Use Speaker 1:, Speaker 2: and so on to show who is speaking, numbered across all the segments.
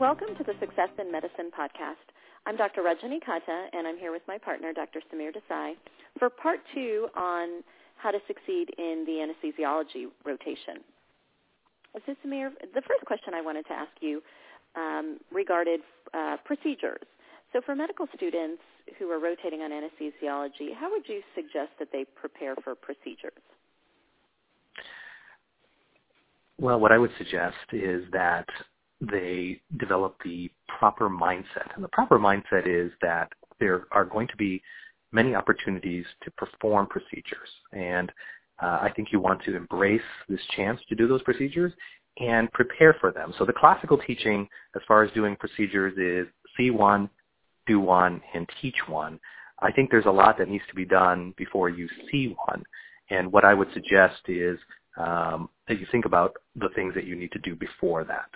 Speaker 1: Welcome to the Success in Medicine podcast. I'm Dr. Rajani Katta, and I'm here with my partner, Dr. Samir Desai, for part two on how to succeed in the anesthesiology rotation. So, Samir, the first question I wanted to ask you um, regarded uh, procedures. So, for medical students who are rotating on anesthesiology, how would you suggest that they prepare for procedures?
Speaker 2: Well, what I would suggest is that they develop the proper mindset. And the proper mindset is that there are going to be many opportunities to perform procedures. And uh, I think you want to embrace this chance to do those procedures and prepare for them. So the classical teaching as far as doing procedures is see one, do one, and teach one. I think there's a lot that needs to be done before you see one. And what I would suggest is um, that you think about the things that you need to do before that.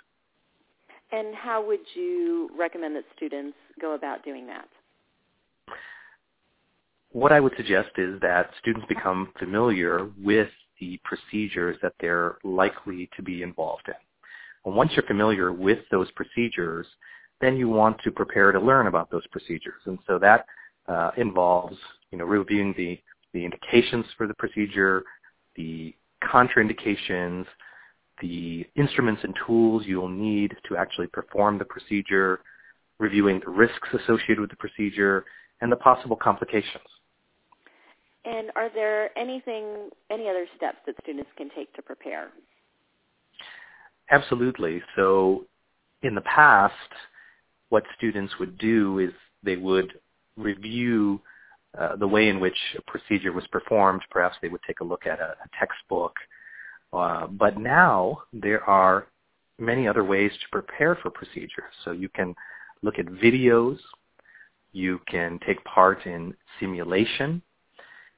Speaker 1: And how would you recommend that students go about doing that?
Speaker 2: What I would suggest is that students become familiar with the procedures that they're likely to be involved in. And once you're familiar with those procedures, then you want to prepare to learn about those procedures. And so that uh, involves, you know, reviewing the, the indications for the procedure, the contraindications, the instruments and tools you'll need to actually perform the procedure, reviewing the risks associated with the procedure, and the possible complications.
Speaker 1: And are there anything, any other steps that students can take to prepare?
Speaker 2: Absolutely. So in the past, what students would do is they would review uh, the way in which a procedure was performed. Perhaps they would take a look at a, a textbook. Uh, but now there are many other ways to prepare for procedures. So you can look at videos. You can take part in simulation.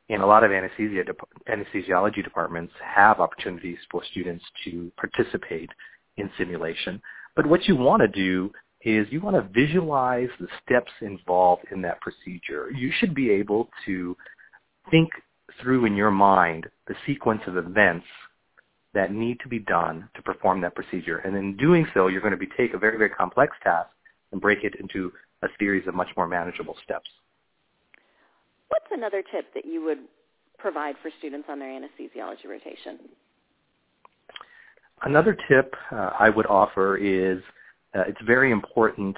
Speaker 2: And a lot of anesthesia, anesthesiology departments have opportunities for students to participate in simulation. But what you want to do is you want to visualize the steps involved in that procedure. You should be able to think through in your mind the sequence of events that need to be done to perform that procedure. And in doing so, you're going to be take a very, very complex task and break it into a series of much more manageable steps.
Speaker 1: What's another tip that you would provide for students on their anesthesiology rotation?
Speaker 2: Another tip uh, I would offer is uh, it's very important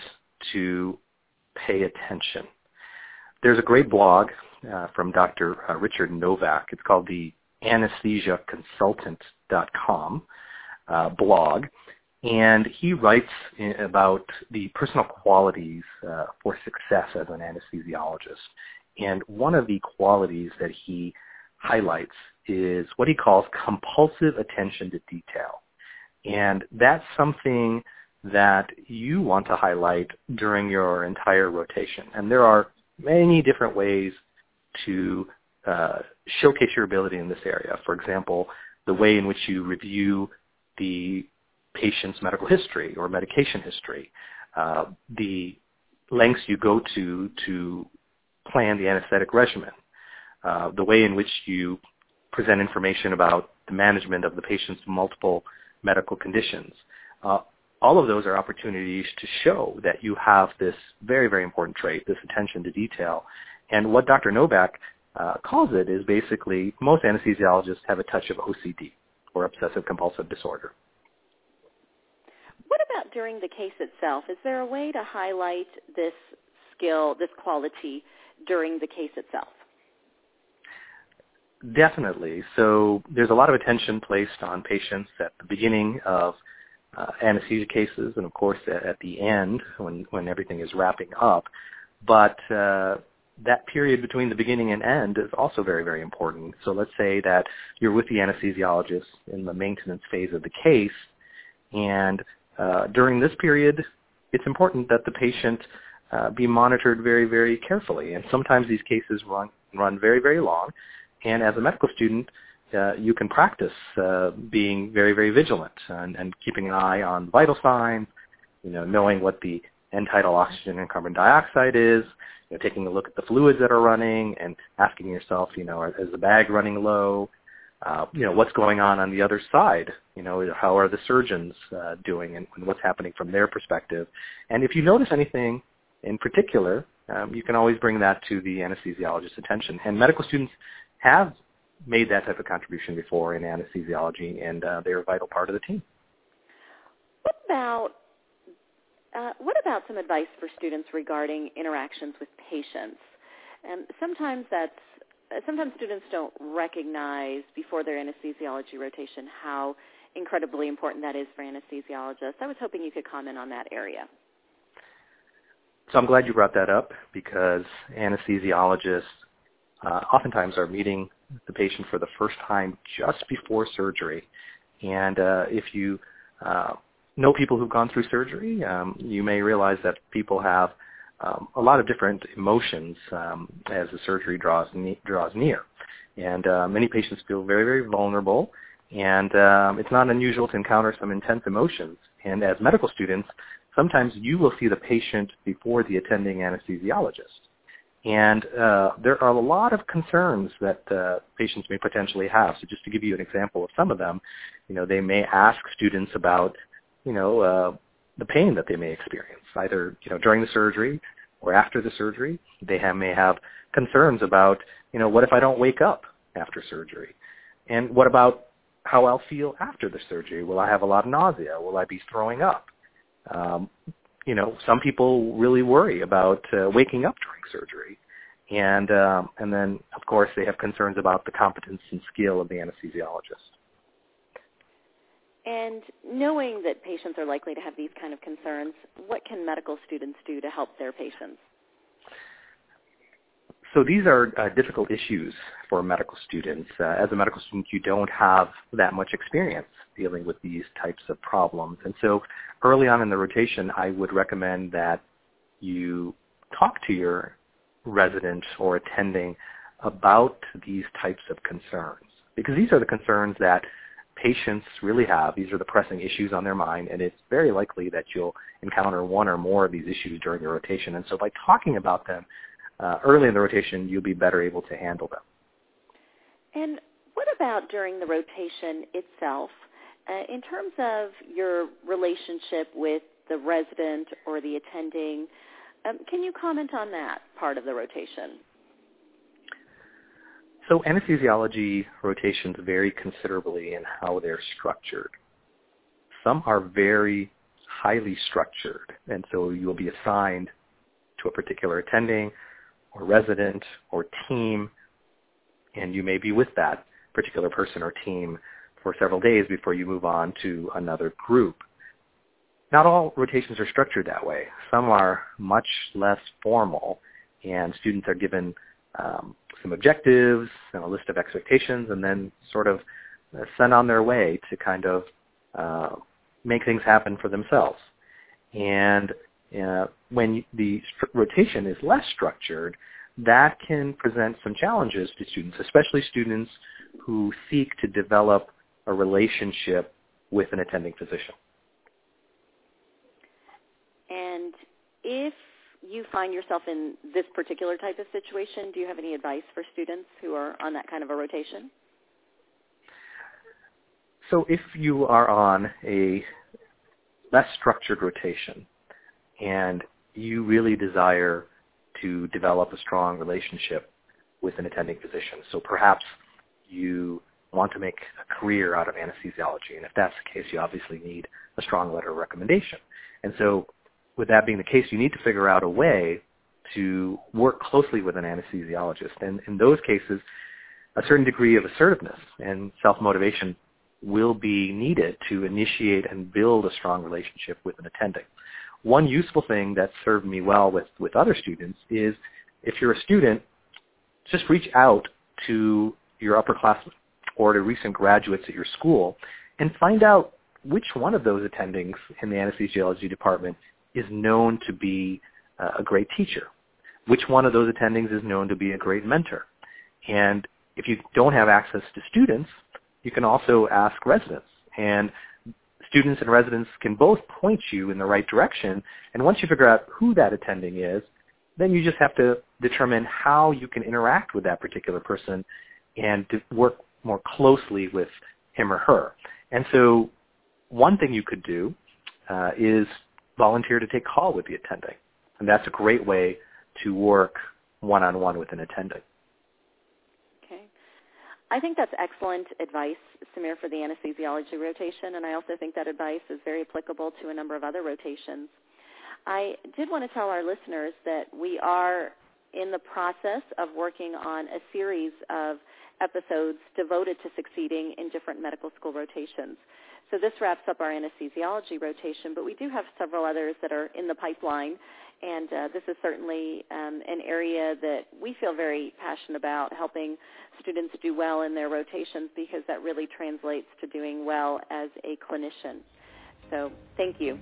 Speaker 2: to pay attention. There's a great blog uh, from Dr. Uh, Richard Novak. It's called the anesthesiaconsultant.com uh, blog, and he writes about the personal qualities uh, for success as an anesthesiologist. And one of the qualities that he highlights is what he calls compulsive attention to detail. And that's something that you want to highlight during your entire rotation. And there are many different ways to uh, showcase your ability in this area. For example, the way in which you review the patient's medical history or medication history, uh, the lengths you go to to plan the anesthetic regimen, uh, the way in which you present information about the management of the patient's multiple medical conditions. Uh, all of those are opportunities to show that you have this very, very important trait, this attention to detail. And what Dr. Novak uh, calls it is basically most anesthesiologists have a touch of OCD or obsessive compulsive disorder.
Speaker 1: What about during the case itself? Is there a way to highlight this skill, this quality during the case itself?
Speaker 2: Definitely. So there's a lot of attention placed on patients at the beginning of uh, anesthesia cases, and of course at, at the end when when everything is wrapping up. But uh, that period between the beginning and end is also very very important. So let's say that you're with the anesthesiologist in the maintenance phase of the case, and uh, during this period, it's important that the patient uh, be monitored very very carefully. And sometimes these cases run run very very long, and as a medical student, uh, you can practice uh, being very, very vigilant and, and keeping an eye on vital signs, you know, knowing what the end tidal oxygen and carbon dioxide is, you know, taking a look at the fluids that are running and asking yourself, you know, is the bag running low? uh, you know, what's going on on the other side. You know, how are the surgeons uh, doing and, and what's happening from their perspective. And if you notice anything in particular, um, you can always bring that to the anesthesiologist's attention. And medical students have made that type of contribution before in anesthesiology, and uh, they're a vital part of the team.
Speaker 1: What about uh, what about some advice for students regarding interactions with patients? Um, sometimes that's sometimes students don't recognize before their anesthesiology rotation how incredibly important that is for anesthesiologists. I was hoping you could comment on that area.
Speaker 2: So I'm glad you brought that up because anesthesiologists uh, oftentimes are meeting the patient for the first time just before surgery. And uh, if you uh, know people who've gone through surgery, um, you may realize that people have um, a lot of different emotions um, as the surgery draws ne- draws near. And uh, many patients feel very, very vulnerable, and um, it's not unusual to encounter some intense emotions. And as medical students, sometimes you will see the patient before the attending anesthesiologist. And uh, there are a lot of concerns that uh, patients may potentially have. So just to give you an example of some of them, you know, they may ask students about, you know, uh, the pain that they may experience, either you know during the surgery or after the surgery. They have, may have concerns about, you know, what if I don't wake up after surgery, and what about how I'll feel after the surgery? Will I have a lot of nausea? Will I be throwing up? Um, you know, some people really worry about uh, waking up during surgery, and um, and then of course they have concerns about the competence and skill of the anesthesiologist.
Speaker 1: And knowing that patients are likely to have these kind of concerns, what can medical students do to help their patients?
Speaker 2: So these are uh, difficult issues for medical students. Uh, as a medical student, you don't have that much experience dealing with these types of problems. And so early on in the rotation, I would recommend that you talk to your resident or attending about these types of concerns because these are the concerns that patients really have. These are the pressing issues on their mind, and it's very likely that you'll encounter one or more of these issues during your rotation. And so by talking about them uh, early in the rotation, you'll be better able to handle them.
Speaker 1: And what about during the rotation itself? Uh, in terms of your relationship with the resident or the attending, um, can you comment on that part of the rotation?
Speaker 2: So anesthesiology rotations vary considerably in how they're structured. Some are very highly structured, and so you'll be assigned to a particular attending or resident or team, and you may be with that particular person or team for several days before you move on to another group. Not all rotations are structured that way. Some are much less formal, and students are given um, some objectives and a list of expectations, and then sort of uh, sent on their way to kind of uh, make things happen for themselves. And uh, when the rotation is less structured, that can present some challenges to students, especially students who seek to develop a relationship with an attending physician.
Speaker 1: And if you find yourself in this particular type of situation, do you have any advice for students who are on that kind of a rotation?
Speaker 2: So if you are on a less structured rotation and you really desire to develop a strong relationship with an attending physician, so perhaps you want to make a career out of anesthesiology, and if that's the case, you obviously need a strong letter of recommendation. And so with that being the case, you need to figure out a way to work closely with an anesthesiologist. And in those cases, a certain degree of assertiveness and self-motivation will be needed to initiate and build a strong relationship with an attending. One useful thing that served me well with, with other students is if you're a student, just reach out to your upperclassmen or to recent graduates at your school and find out which one of those attendings in the anesthesiology department is known to be uh, a great teacher? Which one of those attendings is known to be a great mentor? And if you don't have access to students, you can also ask residents. And students and residents can both point you in the right direction. And once you figure out who that attending is, then you just have to determine how you can interact with that particular person and work more closely with him or her. And so one thing you could do uh, is volunteer to take call with the attending. And that's a great way to work one-on-one with an attending.
Speaker 1: Okay. I think that's excellent advice, Samir, for the anesthesiology rotation, and I also think that advice is very applicable to a number of other rotations. I did want to tell our listeners that we are in the process of working on a series of episodes devoted to succeeding in different medical school rotations. So this wraps up our anesthesiology rotation, but we do have several others that are in the pipeline, and uh, this is certainly um, an area that we feel very passionate about, helping students do well in their rotations because that really translates to doing well as a clinician. So thank you.